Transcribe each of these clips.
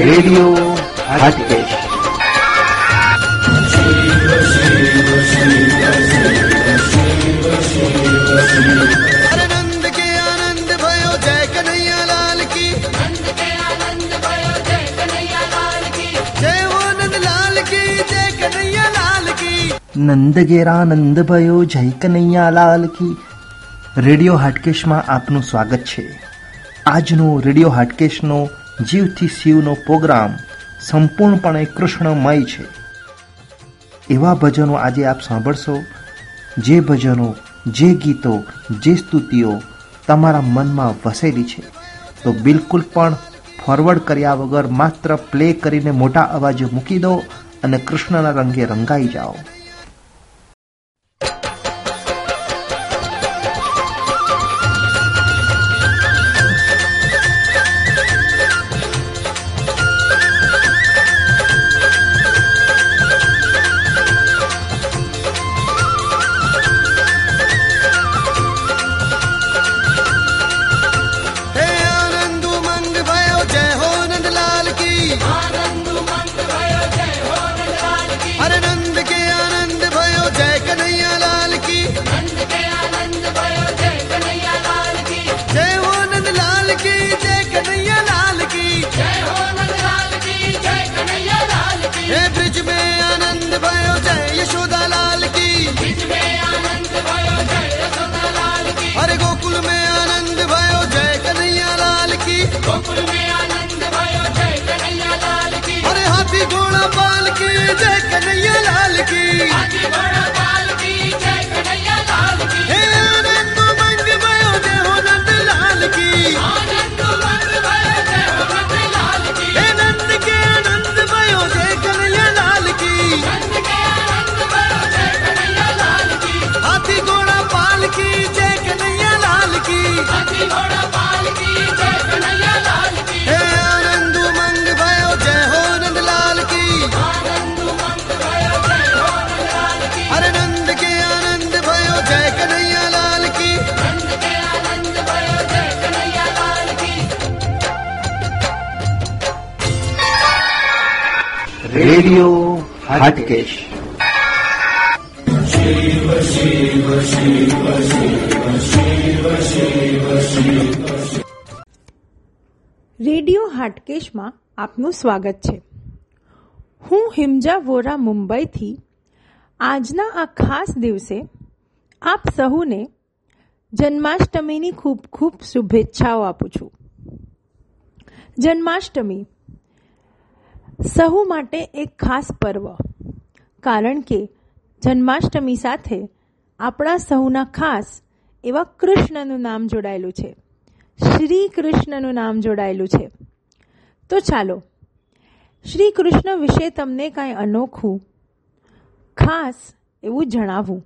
Radio આનંદ કે આનંદ ભયો જય કનૈયા લાલ કી જય હો નંદ લાલ કી જય કનૈયા લાલ કી નંદ ઘેરાનંદ ભયો જય કનૈયા લાલ કી રેડિયો હાટકેશમાં આપનું સ્વાગત છે. આજનો રેડિયો હાટકેશનો જીવથી શિવનો પ્રોગ્રામ સંપૂર્ણપણે કૃષ્ણમય છે. એવા ભજનો આજે આપ સાંભળશો, જે ભજનો, જે ગીતો, જે સ્તુતિઓ તમારા મનમાં વસેલી છે. તો બિલકુલ પણ ફોરવર્ડ કર્યા વગર માત્ર પ્લે કરીને મોટા અવાજે મૂકી દો અને કૃષ્ણના રંગે રંગાઈ જાઓ. રેડિયો હાટકેશમાં આપનું સ્વાગત છે. હું હિમજા વોરા મુંબઈથી આજના આ ખાસ દિવસે આપ સહુને જન્માષ્ટમીની ખૂબ ખૂબ શુભેચ્છાઓ આપું છું. જન્માષ્ટમી સહુ માટે એક ખાસ પર્વ, કારણ કે જન્માષ્ટમી સાથે આપણા સહુના ખાસ એવા કૃષ્ણનું નામ જોડાયેલું છે. શ્રી કૃષ્ણનું નામ જોડાયેલું છે. તો ચાલો શ્રી કૃષ્ણ વિશે તમને કાંઈ અનોખું, ખાસ એવું જણાવું.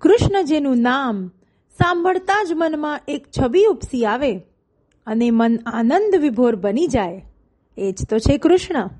કૃષ્ણ જેનું નામ સાંભળતા જ મનમાં એક છબી ઉપસી આવે અને મન આનંદ વિભોર બની જાય. એ જ તો છે કૃષ્ણ.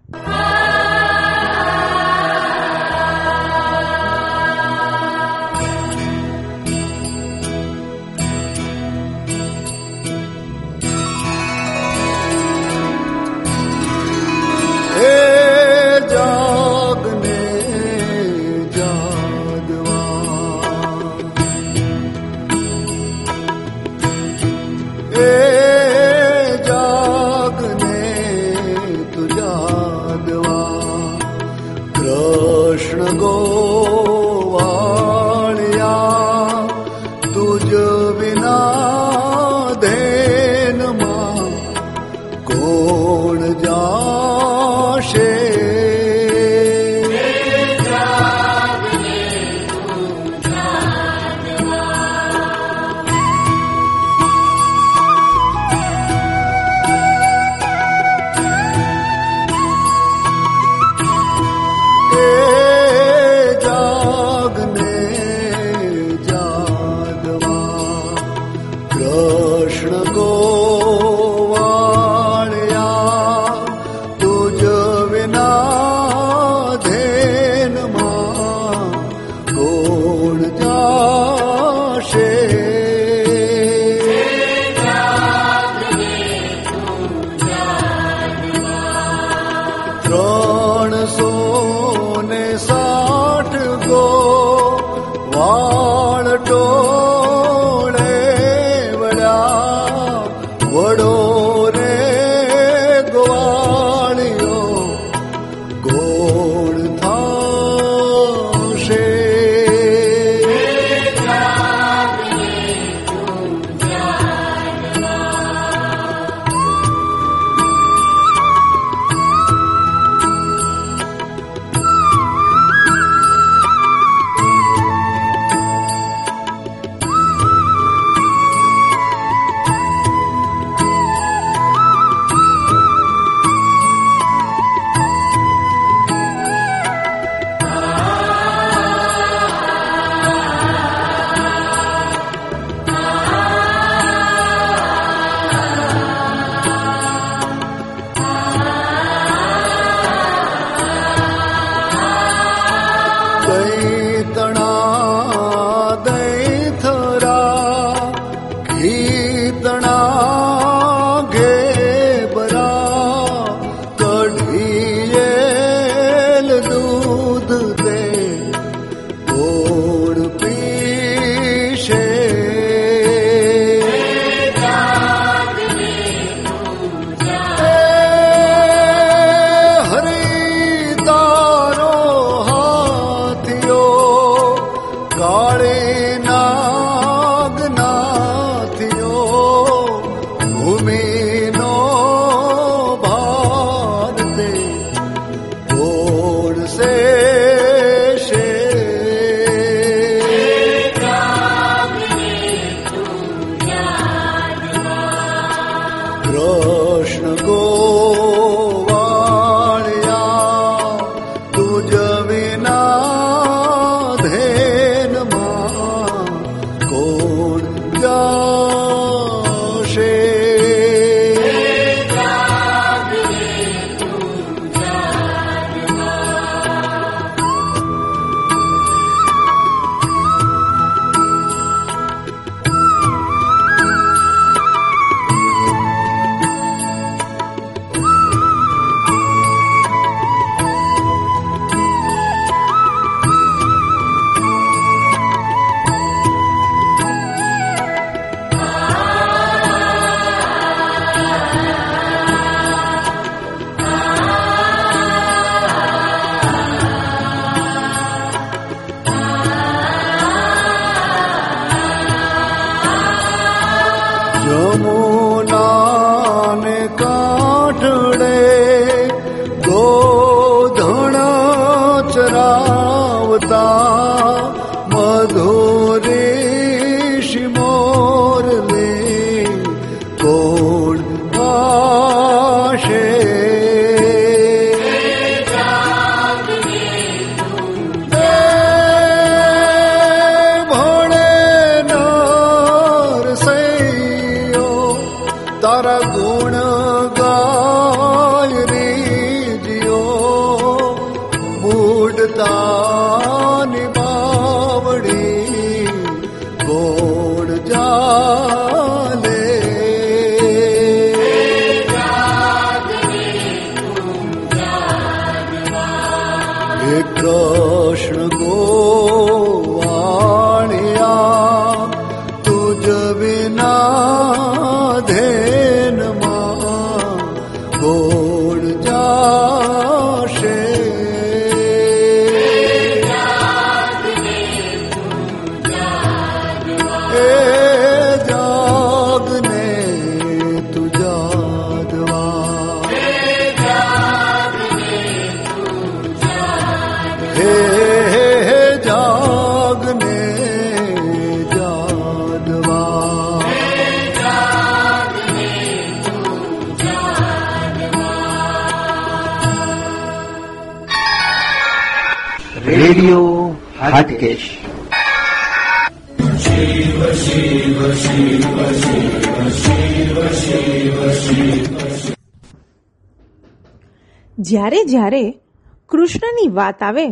જ્યારે જ્યારે કૃષ્ણની વાત આવે,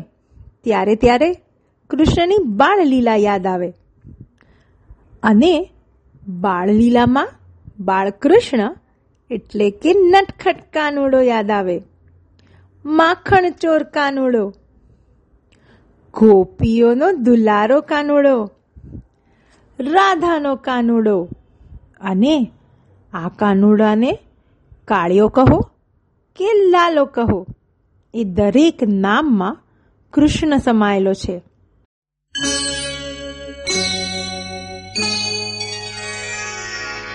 ત્યારે ત્યારે કૃષ્ણની બાળલીલા યાદ આવે. અને બાળલીલામાં બાળકૃષ્ણ એટલે કે નટખટ કાનુડો યાદ આવે. માખણ ચોર કાનુડો ગોપીઓનો દુલારો કાનુડો. રાધાનો કાનુડો. અને આ કાનુડાને કાળિયો કહો. કે લાલો કહો? એ દરેક નામમાં કૃષ્ણ સમાયેલો છે.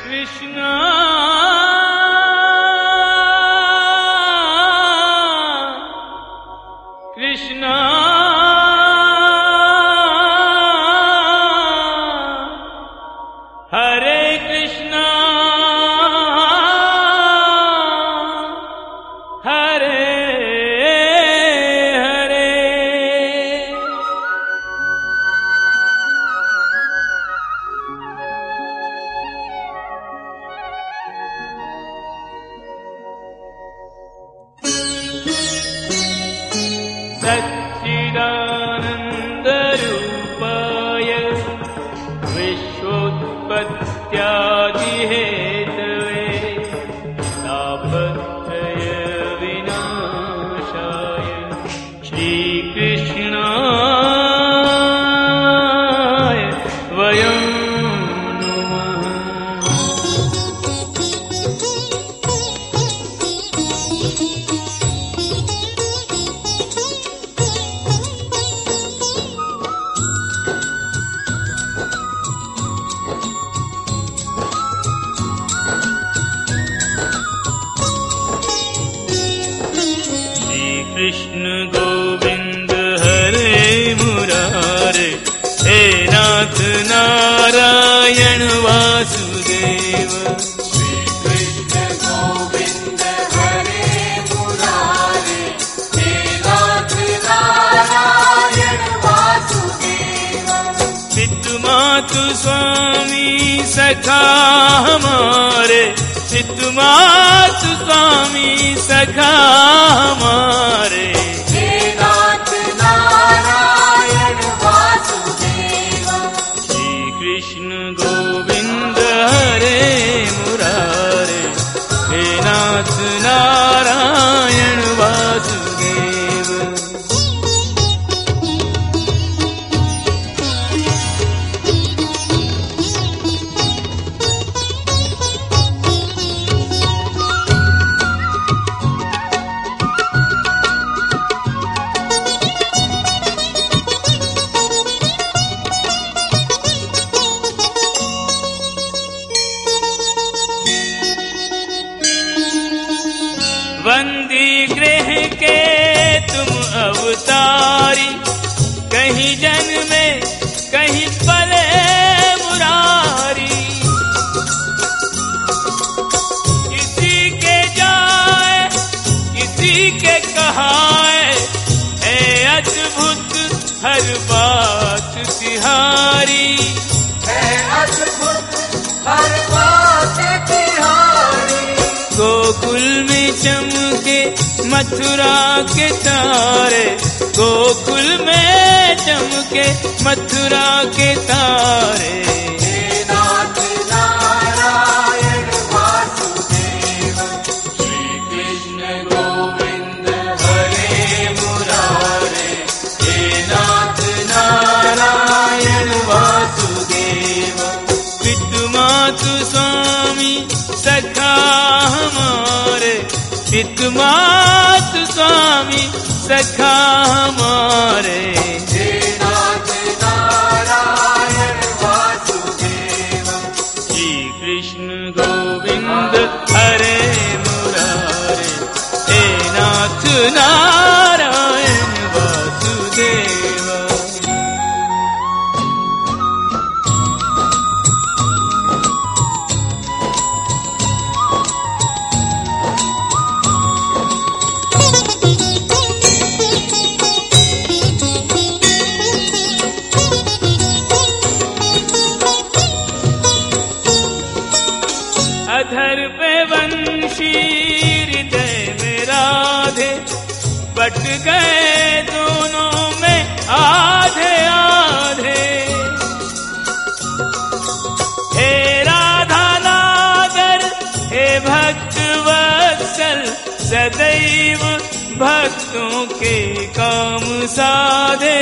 કૃષ્ણ गृह के तुम अवतारी। कहीं जन्मे कहीं पले मुरारी। किसी के जाए किसी के कहाए है अद्भुत हर बात तिहारी। हर बात तिहारी। गोकुल में चमके मथुरा के तारे गोकुल में चमके मथुरा के तारे सखा हमारे काम साधे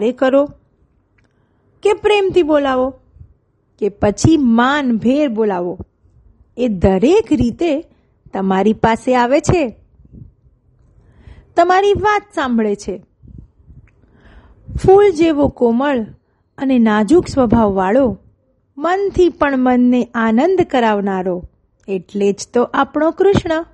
ત્યારે કરો? કે પ્રેમથી બોલાવો? કે પછી માનભેર બોલાવો? એ દરેક રીતે તમારી પાસે આવે છે. તમારી વાત સાંભળે છે. ફૂલ જેવો કોમળ અને નાજુક સ્વભાવવાળો મનથી પણ મનને આનંદ કરાવનારો એટલે જ તો આપણો કૃષ્ણ.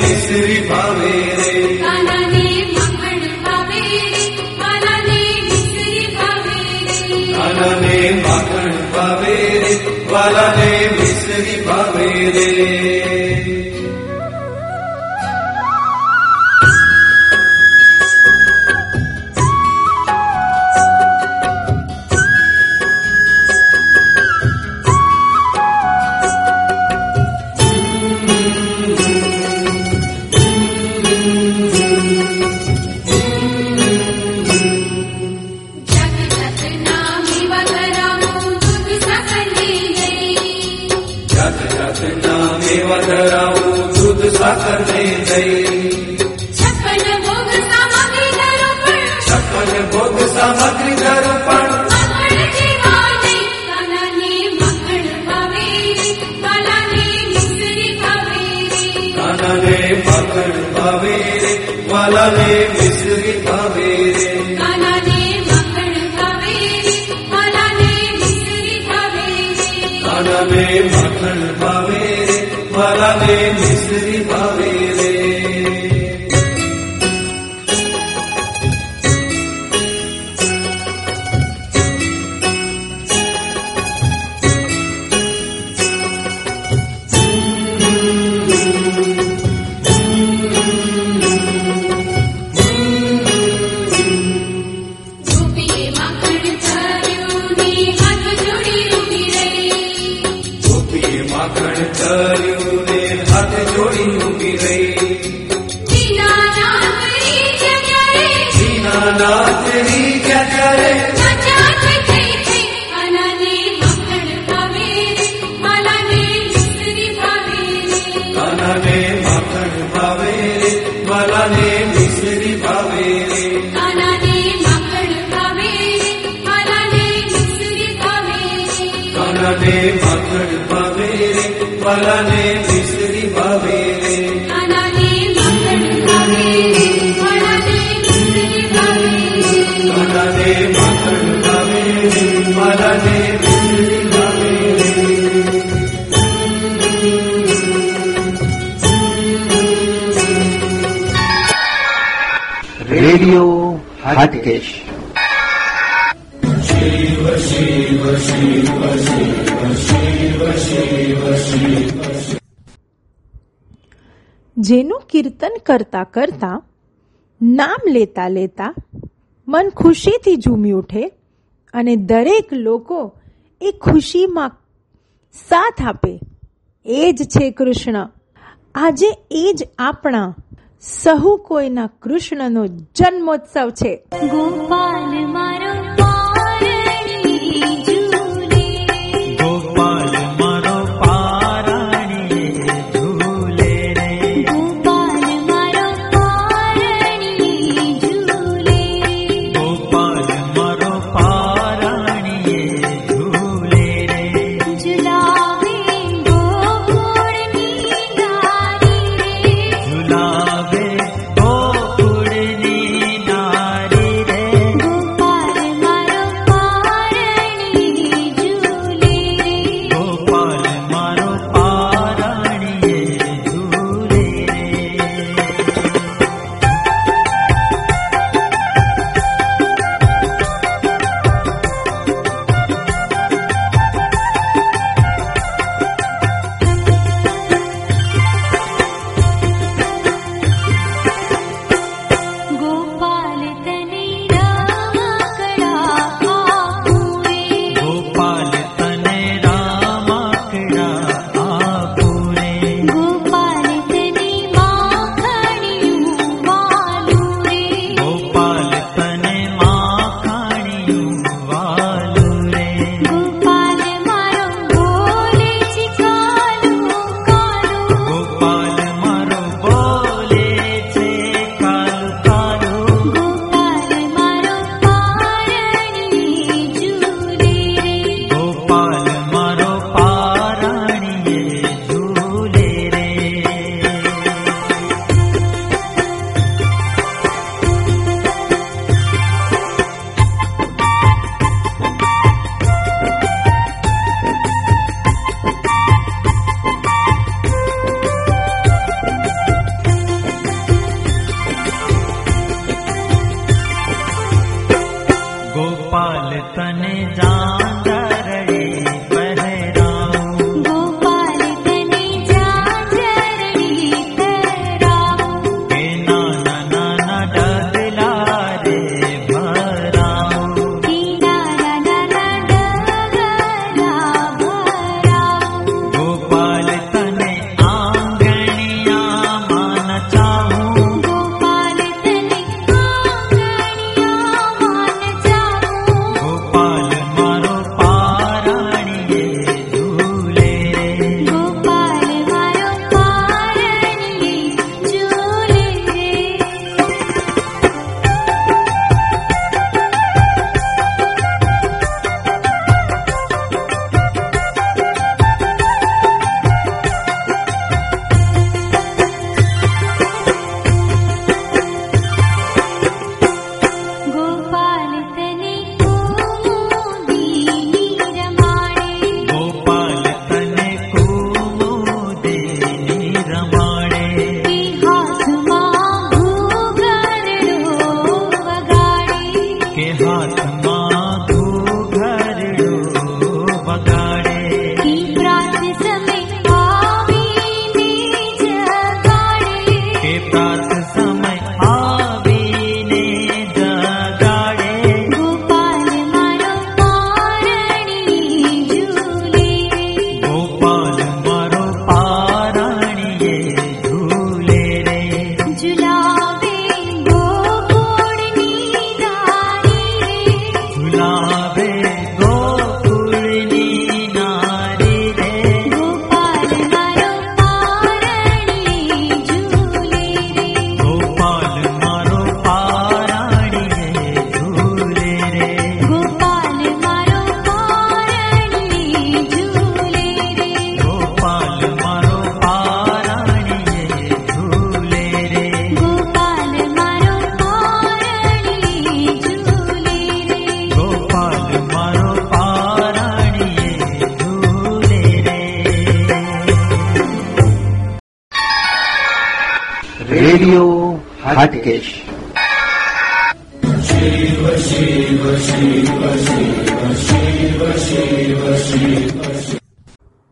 ಸಿರಿ ಭಾವೇರೆ ಮಗಣ ಭಾವೇರೆ ವಲನೆ ಮಿಸ್ರಿ ಭಾವೇರೆ રેડિયો હાટકેશ. શિવ શિવ શિવ શિવ શિવ શિવ શિવ જેનું કીર્તન કરતા કરતા નામ લેતા લેતા મન ખુશીથી ઝૂમી ઉઠે અને દરેક લોકો એ ખુશીમાં સાથ આપે. એ જ છે કૃષ્ણ. આજે એ જ આપણા સહુ કોઈના કૃષ્ણનો જન્મોત્સવ છે. ગોપાલ મારો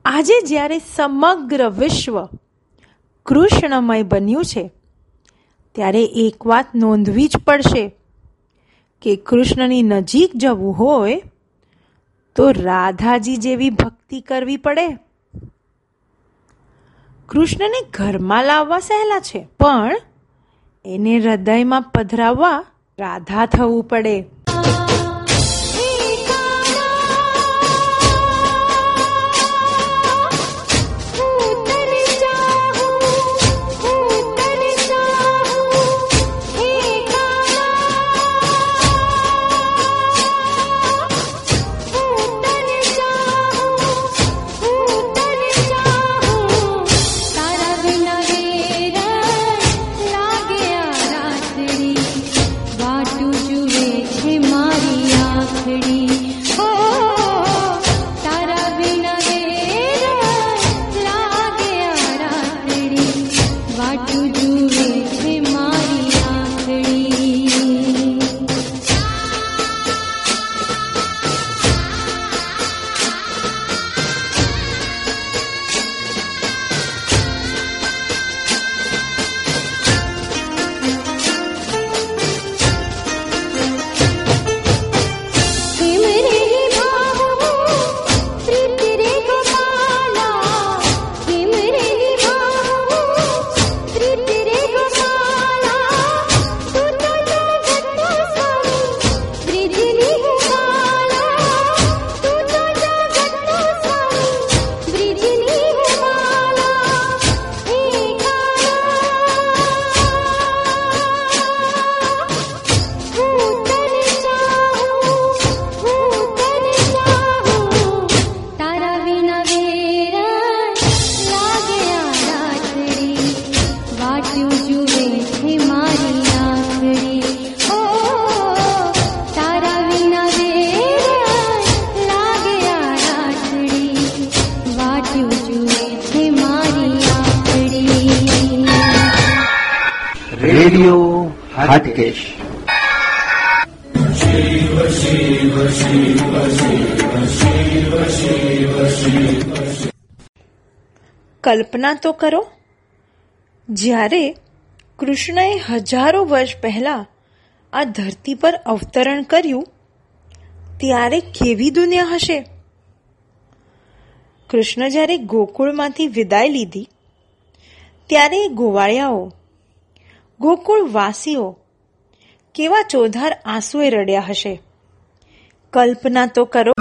આજે જ્યારે સમગ્ર વિશ્વ કૃષ્ણમય બન્યું છે, ત્યારે એક વાત નોંધવી જ પડશે કે કૃષ્ણની નજીક જવું હોય તો રાધાજી જેવી ભક્તિ કરવી પડે. કૃષ્ણને ઘરમાં લાવવા સહેલા છે, પણ એને હૃદયમાં પધરાવવા રાધા થવું પડે. કલ્પના તો કરો, જ્યારે કૃષ્ણએ હજારો વર્ષ પહેલા આ ધરતી પર અવતરણ કર્યું, ત્યારે કેવી દુનિયા હશે? કૃષ્ણ જ્યારે ગોકુળમાંથી વિદાય લીધી, ત્યારે ગોવાળિયાઓ, ગોકુળવાસીઓ કેવા ચોધાર આંસુએ રડ્યા હશે? કલ્પના તો કરો.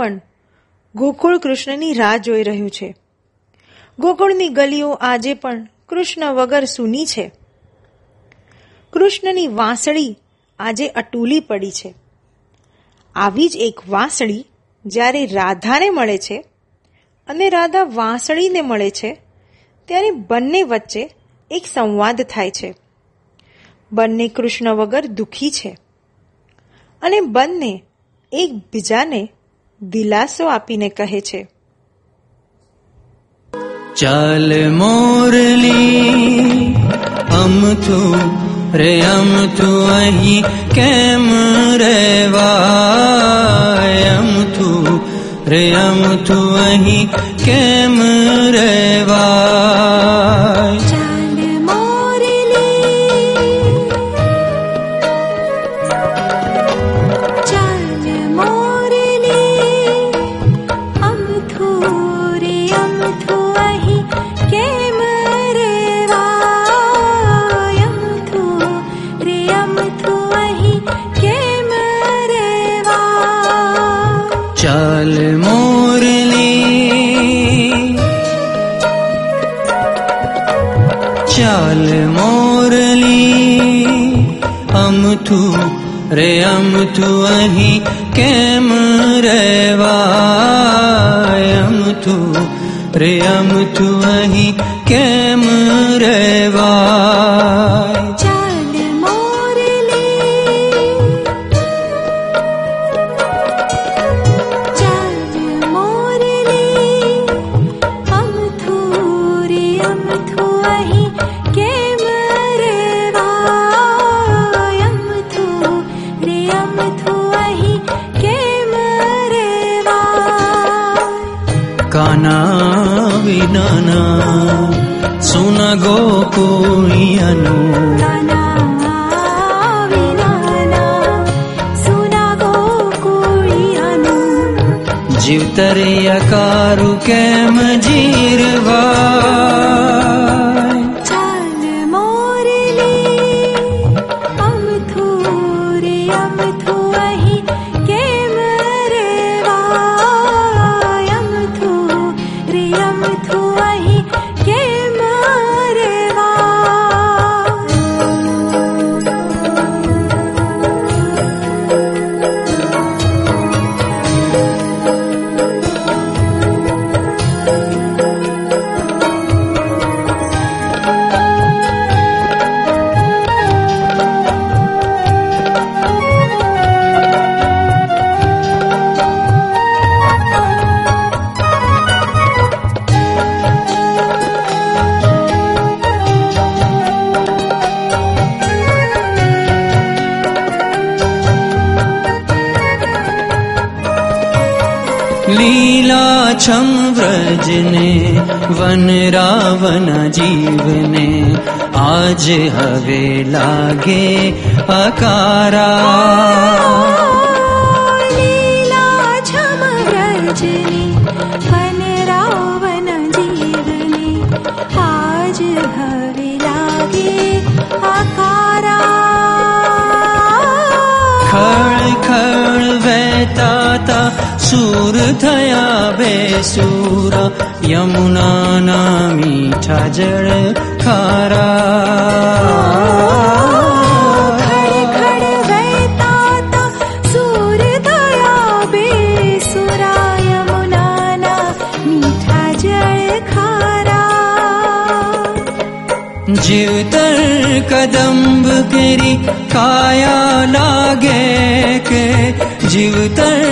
પણ ગોકુળ કૃષ્ણની રાહ જોઈ રહ્યું છે. ગોકુળની ગલીઓ આજે પણ કૃષ્ણ વગર સૂની છે. કૃષ્ણની વાંસળી આજે અટૂલી પડી છે. આવી જ એક વાંસળી જ્યારે રાધાને મળે છે અને રાધા વાંસળીને મળે છે, ત્યારે બંને વચ્ચે એક સંવાદ થાય છે. બંને કૃષ્ણ વગર દુઃખી છે અને બંને એકબીજાને દિલાસો આપીને કહે છે. ચાલ મોરલી અમથું રે અમથું અહીં કેમ રેવાય? અમથું રે અમથું અહીં કેમ રેવાય? अम तु अहि केम रेवायम तु यतुहि तु अहि केम આજ હવે લાગે અકારા सूरया थया सूर यमुना मीठा जड़ खारा। शिव तर कदम्ब करी काया लागे के जीव तर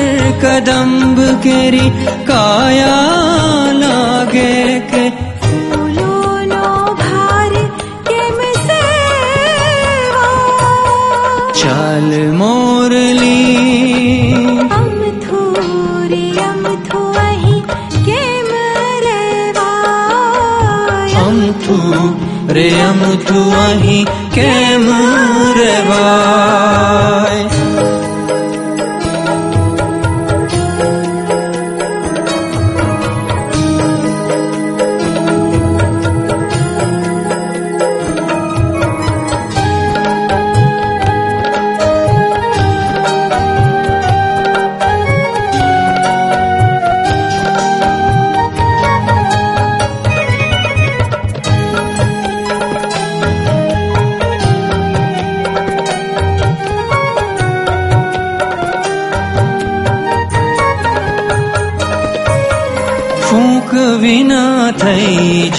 कदम्ब करी काया लागे के રે અમથું અહીં કેમ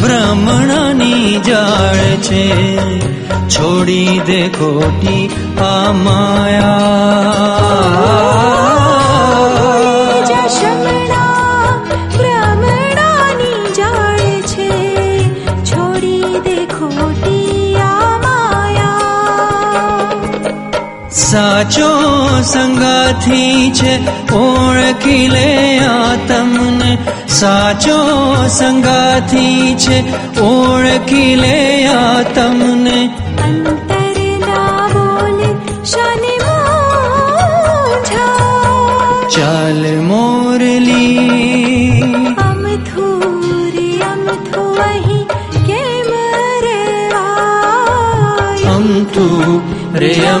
ભ્રમણાની જાળ છે છોડી દે ખોટી આ માયા સાચો સંગાથી છે ઓળખી લે આ તમને. સાચો સંગાથી છે ઓળખી લે આ તમને. રે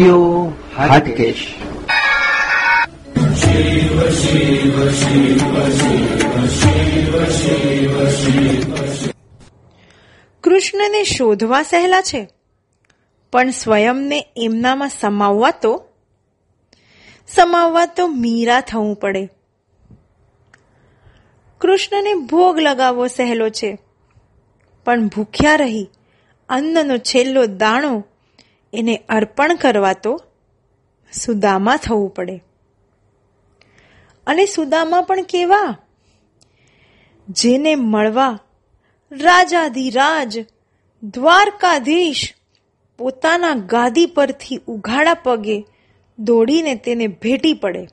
રેડિયો હાટકેશ. કૃષ્ણને શોધવા સહેલા છે, પણ સ્વયંને એમનામાં સમાવવા તો સમાવવા તો મીરા થવું પડે. કૃષ્ણને ભોગ લગાવવો સહેલો છે, પણ ભૂખ્યા રહી, અન્નનો છેલ્લો દાણો એને અર્પણ કરવા તો સુદામા થવું પડે. અને સુદામા પણ કેવા? જેને મળવા રાજાધિરાજ, દ્વારકાધીશ પોતાના ગાદી પરથી ઉઘાડા પગે દોડીને તેને ભેટી પડે.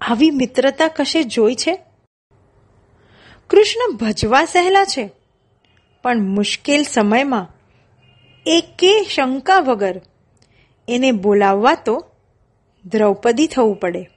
આવી મિત્રતા કશે જોઈ છે? કૃષ્ણ ભજવા સહેલા છે, પણ મુશ્કેલ સમયમાં એકે શંકા વગર એને બોલાવવા તો દ્રૌપદી થવું પડે.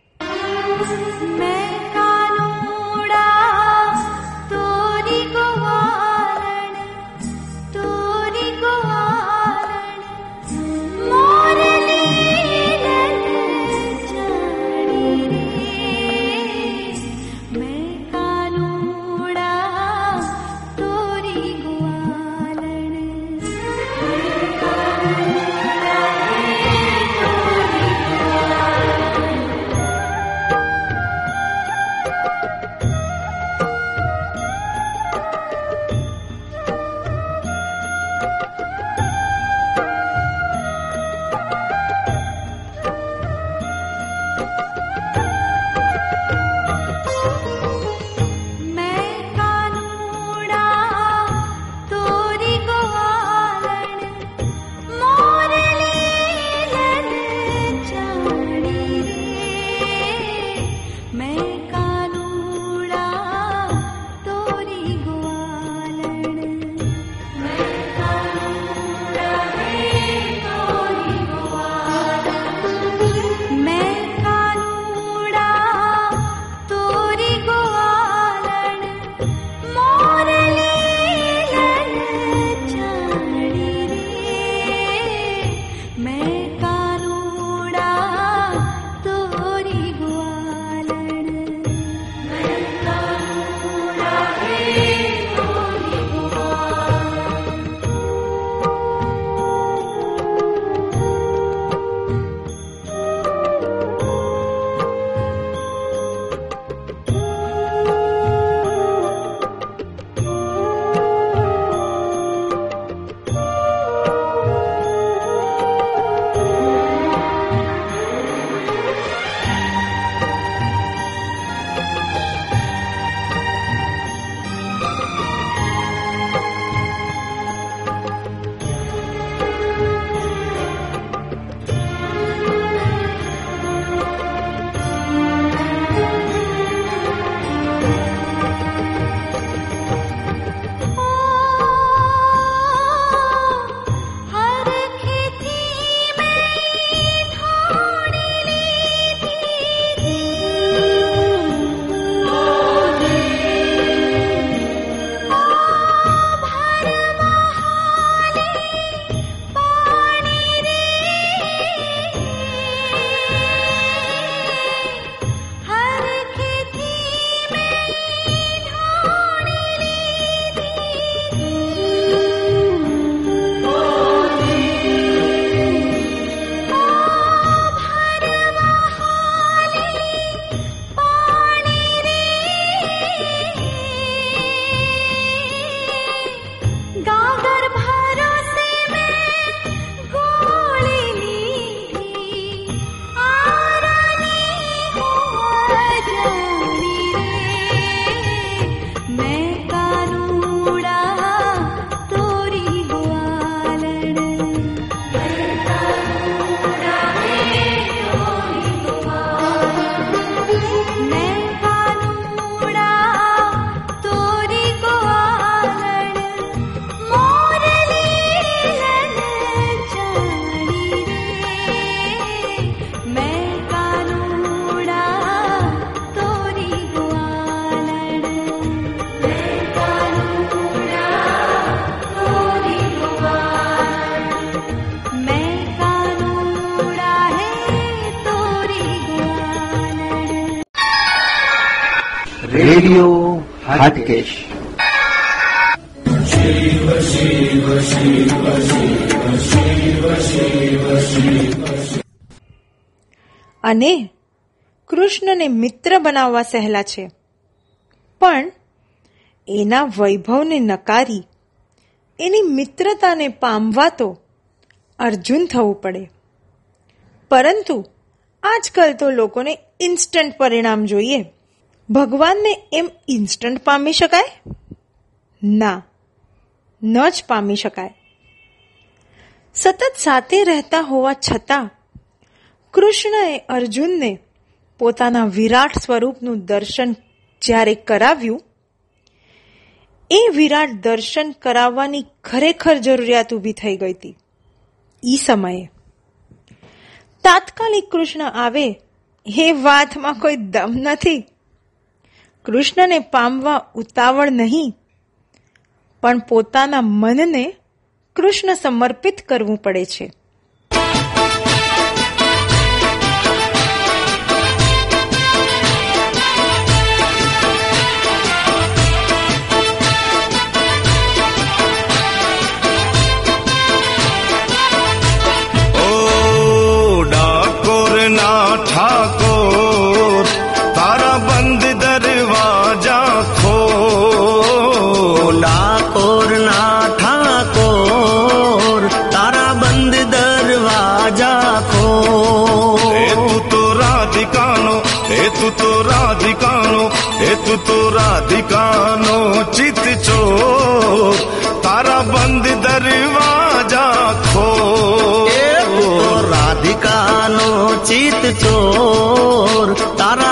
અને કૃષ્ણને મિત્ર બનાવવા સહેલા છે. પણ એના વૈભવને નકારી, એની મિત્રતાને પામવા તો અર્જુન થવું પડે. પરંતુ આજકાલ તો લોકોને ઇન્સ્ટન્ટ પરિણામ જોઈએ. ભગવાનને એમ ઇન્સ્ટન્ટ પામી શકાય? ના, ન જ પામી શકાય. સતત સાથે રહેતા હોવા છતાં કૃષ્ણએ અર્જુનને પોતાના વિરાટ સ્વરૂપનું દર્શન જ્યારે કરાવ્યું, એ વિરાટ દર્શન કરાવવાની ખરેખર જરૂરિયાત ઊભી થઈ ગઈ હતી. ઈ સમયે તાત્કાલિક કૃષ્ણ આવે એ વાતમાં કોઈ દમ નથી. કૃષ્ણને પામવા ઉતાવળ નહીં, પણ પોતાના મનને કૃષ્ણ સમર્પિત કરવું પડે છે. राजा को हे तू तो राधिकानो हे तू तो राधिकानो हे तू तो राधिकानो चित चो तारा बंद दरवाजा खो राधिकानो चित चोर तारा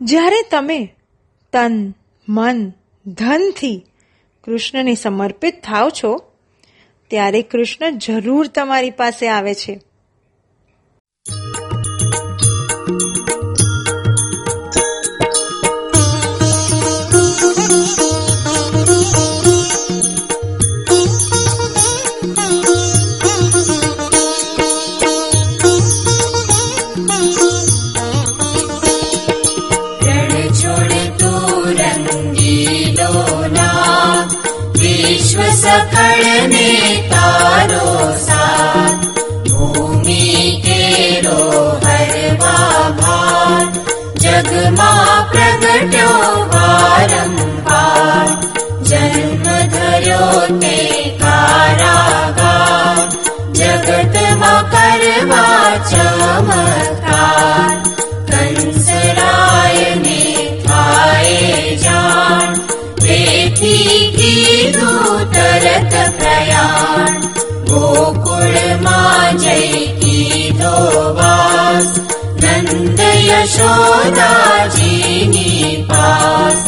જ્યારે તમે તન, મન, ધનથી કૃષ્ણને સમર્પિત થાવ છો, ત્યારે કૃષ્ણ જરૂર તમારી પાસે આવે છે. कणे तारो सा भूमि तेरो भरमा भा जगमा प्रकटो वारम्बा जन्म धरो ते यशोदाजिनी पास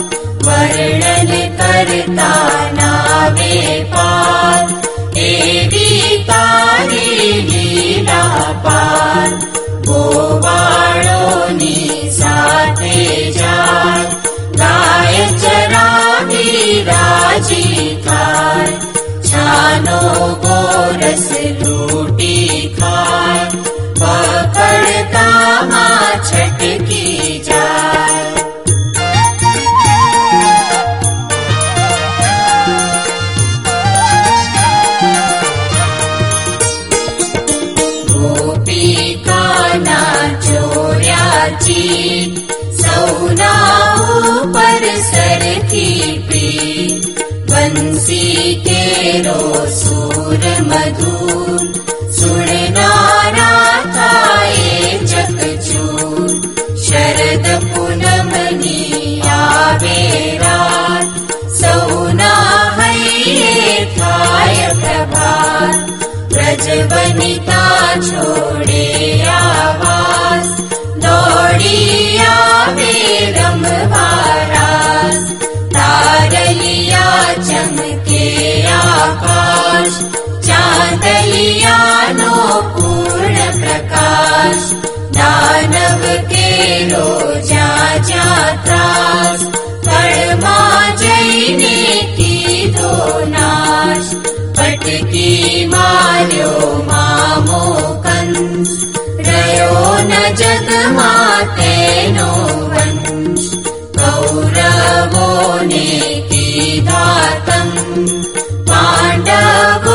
वर्णन करता नावे पास देवी तारी करिणा देपा हे साते गीरापा गाय बाणो राजी जिता छानो गोरस लूट मधु सुरनाराताये चकचु शरद पूनमनया मेरा सौना थाय प्रभा प्रजवनिता छोडे न पूर्ण प्रकाश दानव के रोजा जात्रास कर्मा दानवकेरो जाजाता पडमा जैनेकी रोना मार्यो मामो कंस रयो न जगमाते नोहन् गौरवो नेति दातम् पाण्डमानार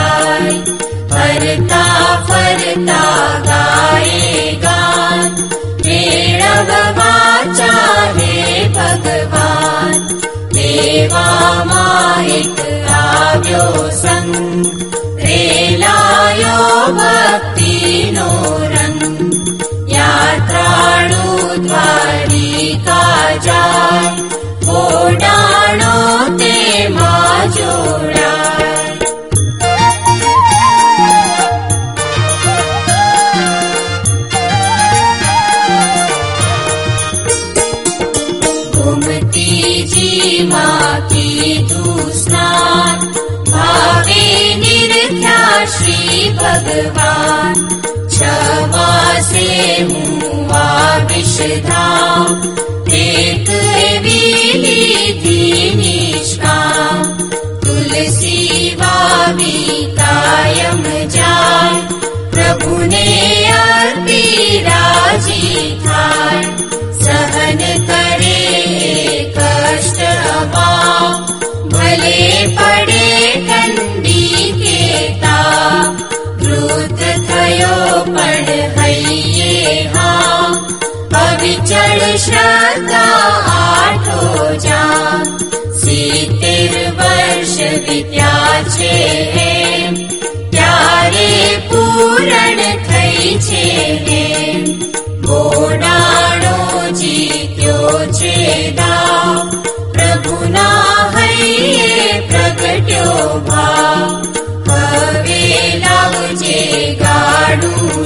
मायि आयोसन् रेलाया वक्तिनोरम् यात्राणो द्वारीकाजा ओडाणो जोडा। भगवान्। भगवा मुवाविषधा निष्ठा। तुलसी बाविताय जा प्रभुनेराजिथा सहन करे कष्ट अपाव भले पडे भडे पविचर शदा शीते वर्ष विद्या हे पारे पूरणै हे। ओडाणो जी चेदा प्रभुना है प्रकटो भा। पवेजे गाडु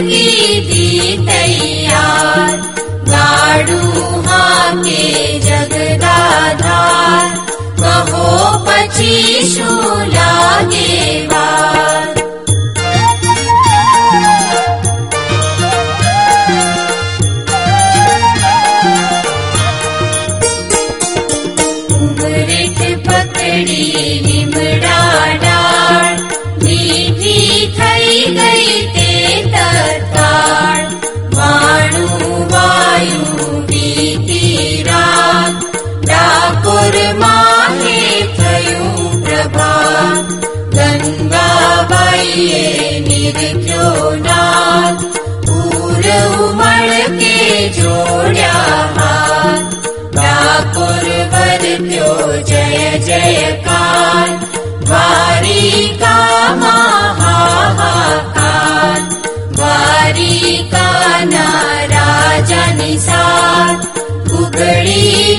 गीती तया गाडुवा के जगदाहो पची शूलागेवा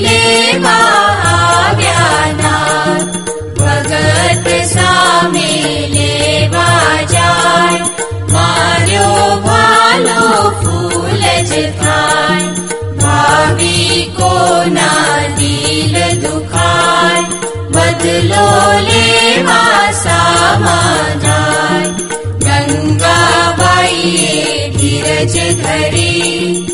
लेवा ज्ञान भगत सा मेवा जा मूल जावि को न दील दुखार बदलो ले भासा गङ्गा बाइ धरी।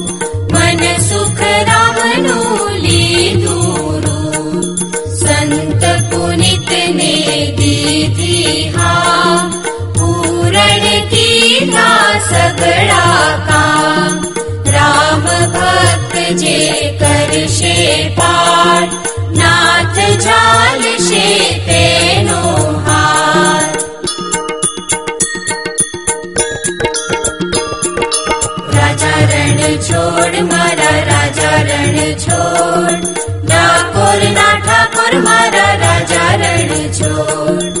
सगराम भक् शा ना शे राजा रणोड छोड़ मारा राजा रण छोड़. ठाकुर ना राजा रण छोड़.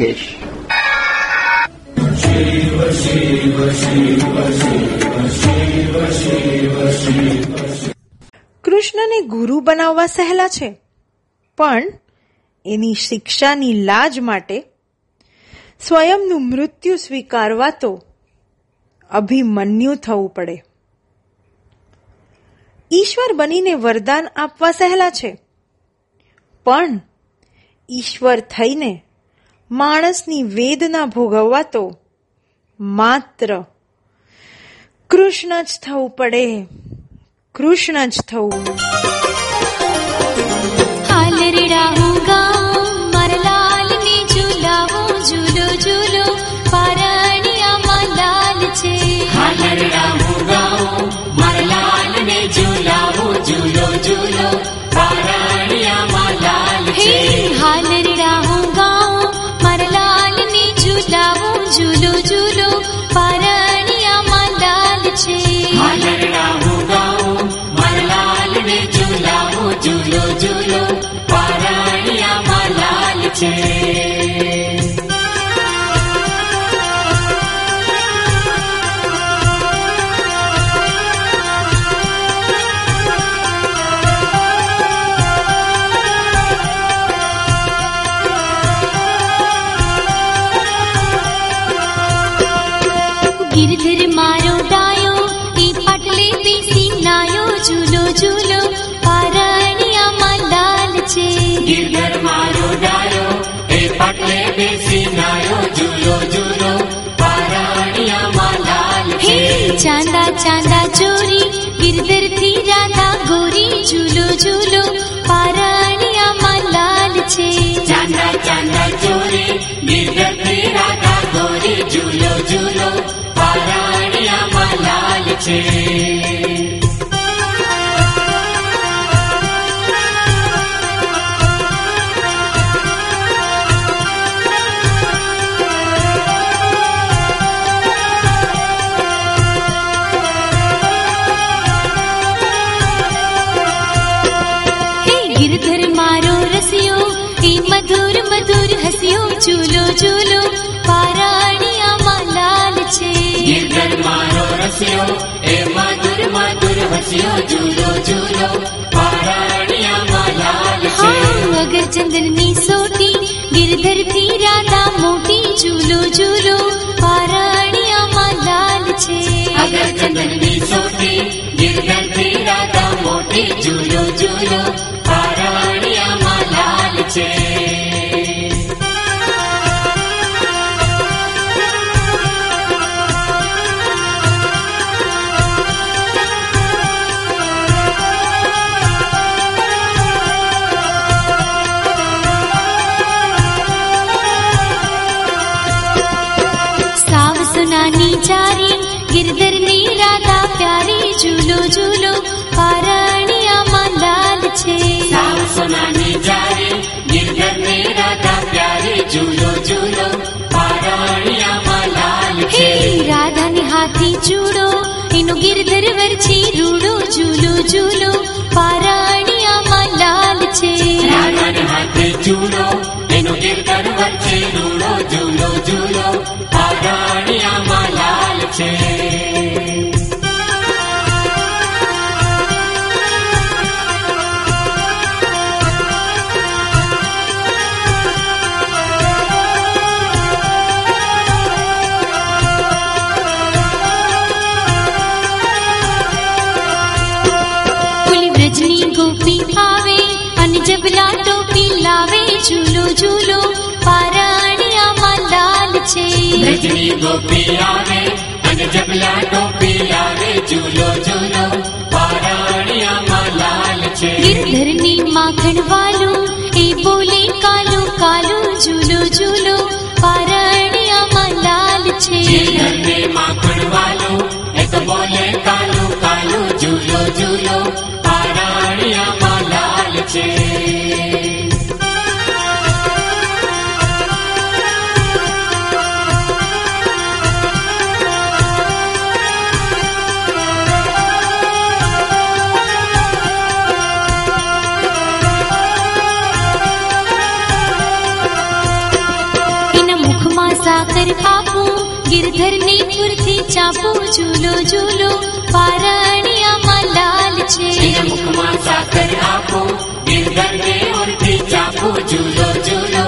હાટકેશ કૃષ્ણને ગુરુ બનાવવા સહેલા છે, પણ એની શિક્ષાની લાજ માટે સ્વયંનું મૃત્યુ સ્વીકારવા તો અભિમન્યુ થવું પડે. ઈશ્વર બનીને વરદાન આપવા સહેલા છે, પણ ઈશ્વર થઈને માણસની વેદના ભોગવવા તો માત્ર કૃષ્ણ જ થવું પડે. કૃષ્ણ જ થવું. હાલરડા હું change. का चांदा चोरी झलो थी पाराण्याोी गोरी झूलो झूलो झलो पाराणि लाल छे। चांदा चांदा चोरी गिरधर थी राधा गोरी झूलो झूलो पाराणिया मां लाल छे। झूलो झूलो पाराणी लाल छे। गिरधर मारो रसियो ए मधुर मधुर हसियो झलो झलो पाराणी अमा छे। मगर चंदन नी सोटी चन्द्रोटी गिरधरी राधा झलो छे। झूलो झूलो पारणिया मंदाल छे। साव सोनाने जारे गिरगर मेरा दा प्यारे झूलो झूलो पारणिया मंदाल छे। राधा ने हाथी जुड़ो इनु गिरधर वरछी रूड़ो झूलो झूलो पारणिया मंदाल छे। राधा ने हाथी जुड़ो इनु गिरधर वरछी रूड़ो झूलो झूलो हाीलो गिर्णी अमा लाले हादर ઝૂલો ઝૂલો પારણિયામાં લાલ છે રજની ગોપી આવે અને જબલા ટોપી લાવે ઝૂલો ઝૂલો પારણિયામાં લાલ છે ગિરધરની માખણ વાલું એ બોલે કાલું કાલું ઝૂલો ઝૂલો પારણિયામાં લાલ છે ગિરધરને માખણ વાલું એ તો બોલે કાલું કાલું ઝૂલો ઝૂલો પારણિયામાં લાલ છે गिरधर बापू गिरधरने कुर्तीचा झुलो झुलो पाराणी आम्हा लाल छे मुखमा साखर आपो गिरधरने कुर्तीचा झुलो झुलो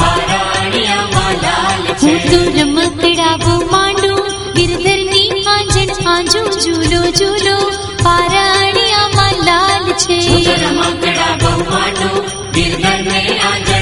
पाराणी आम्हा लाल छे तू रमतडावो मांडू गिरधरने पांजन पांजू झुलो झुलो पाराणी आम्हा लाल छे रमतडावो मांडू गिरधरने आंजन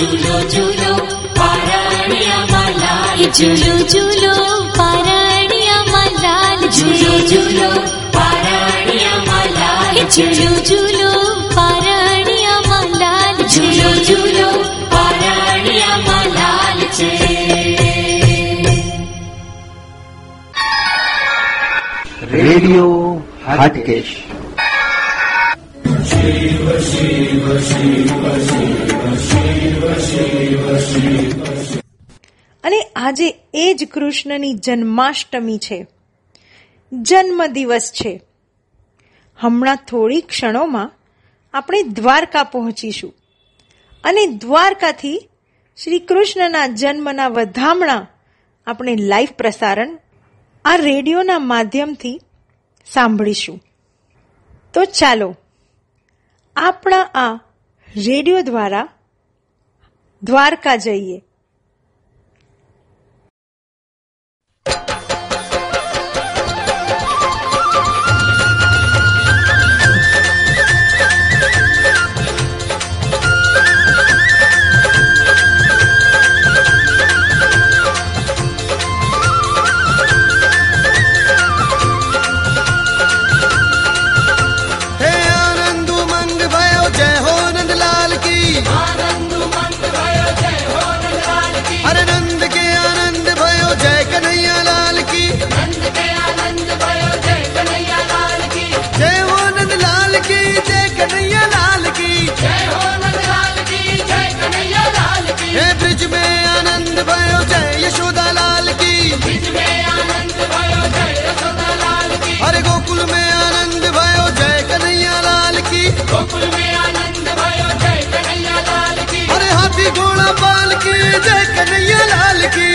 ઝૂલો ઝૂલો પારણિયામાં લાલ ઝૂલો ઝૂલો પારણિયામાં લાલ ઝૂલો ઝૂલો પારણિયામાં લાલ ઝૂલો ઝૂલો પારણિયામાં લાલ ઝૂલો ઝૂલો પારણિયામાં લાલ છે રેડિયો હાટકેશ અને આજે એ જ કૃષ્ણની જન્માષ્ટમી છે. જન્મદિવસ છે. હમણાં થોડી ક્ષણોમાં આપણે દ્વારકા પહોંચીશું. અને દ્વારકાથી શ્રી કૃષ્ણના જન્મના વધામણા આપણે લાઈવ પ્રસારણ આ રેડિયોના માધ્યમથી સાંભળીશું. તો ચાલો આપણા આ રેડિયો દ્વારા દ્વારકા જઈએ.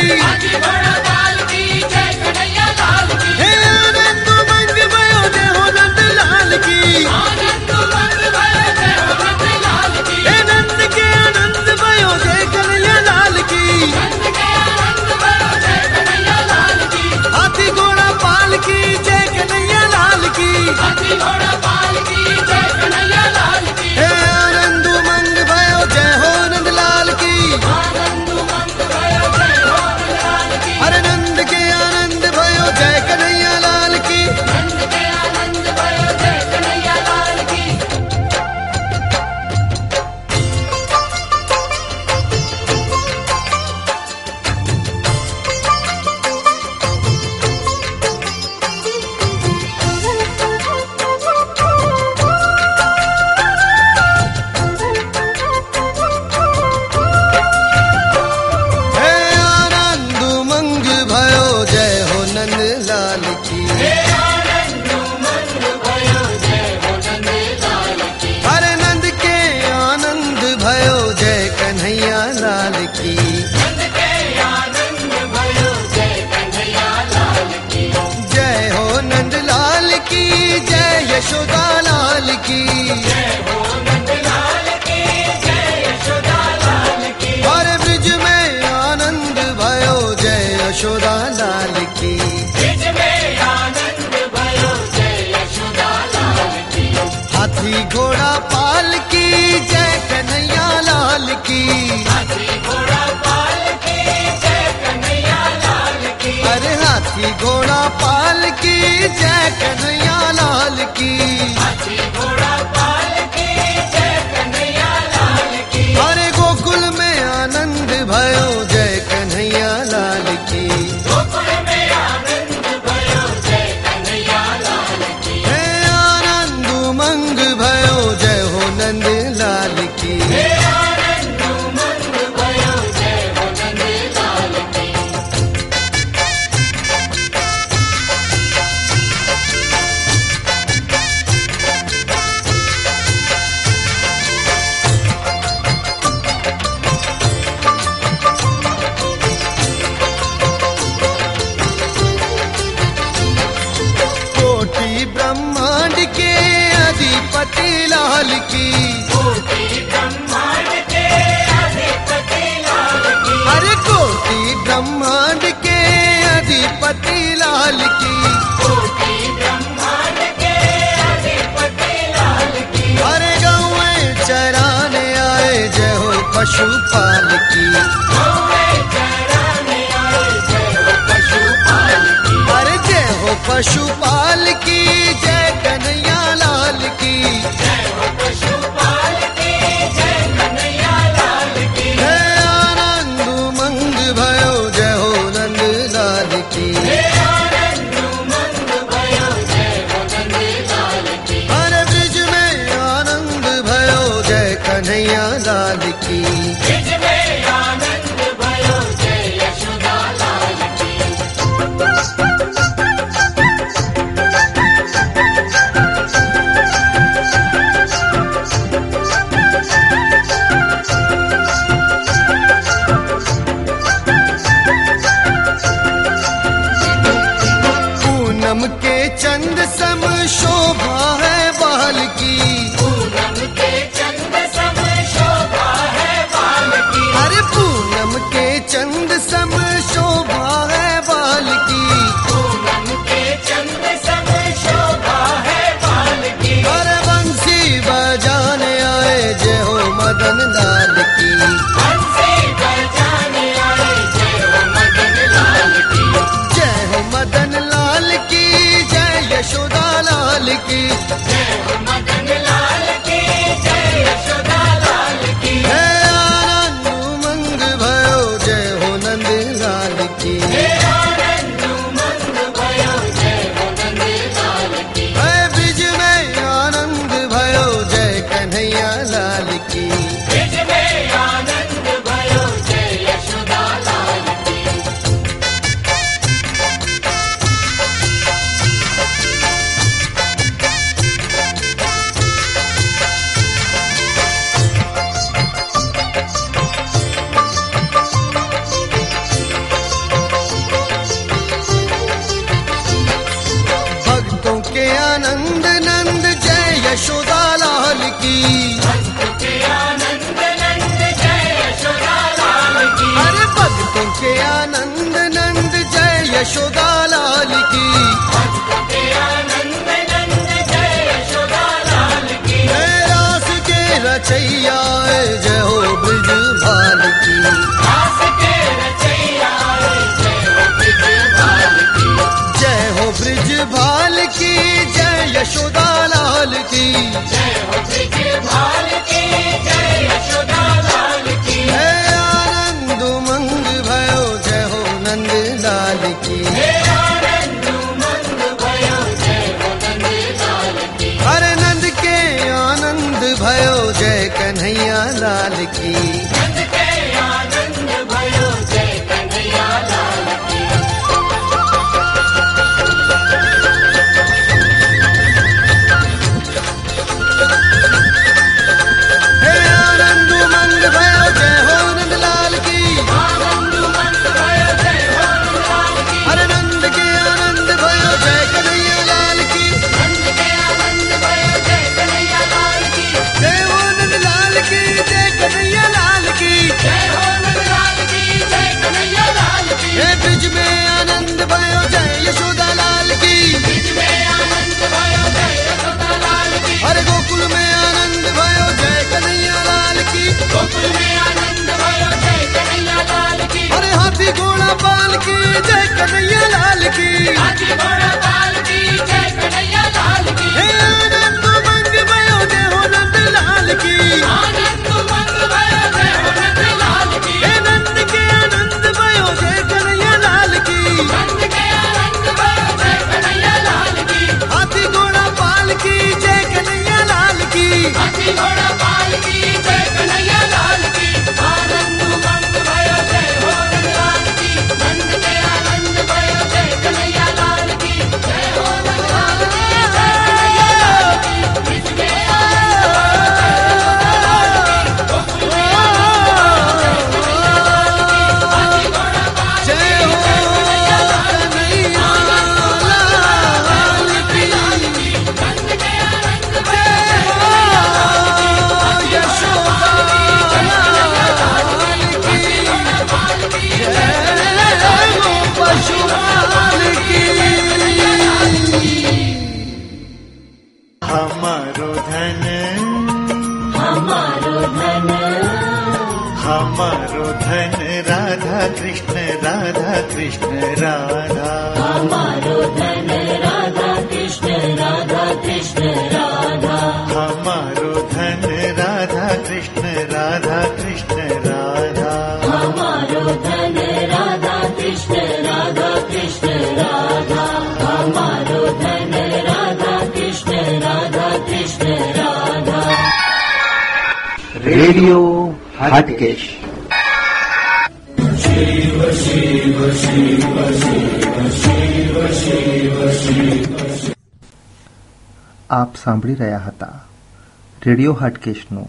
Monkey Burner! હાટકેશ આપ સાંભળી રહ્યા હતા રેડિયો હાટકેશનો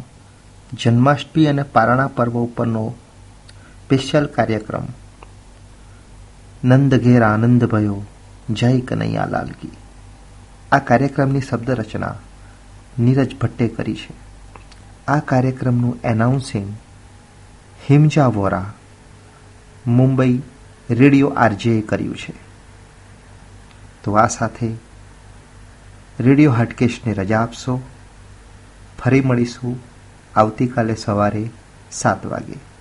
જન્માષ્ટમી અને પારણા પર્વ ઉપરનો સ્પેશિયલ કાર્યક્રમ. નંદ ઘેર આનંદ ભયો, જય કનૈયા લાલકી. આ કાર્યક્રમની શબ્દ રચના નીરજ ભટ્ટે કરી છે. આ કાર્યક્રમનું એનાઉન્સિંગ હિમજા વોરા, મુંબઈ રેડિયો આરજેએ કર્યું છે. તો આ સાથે રેડિયો હાટકેશને રજા આપશો. ફરી મળીશું આવતીકાલે સવારે સાત વાગે.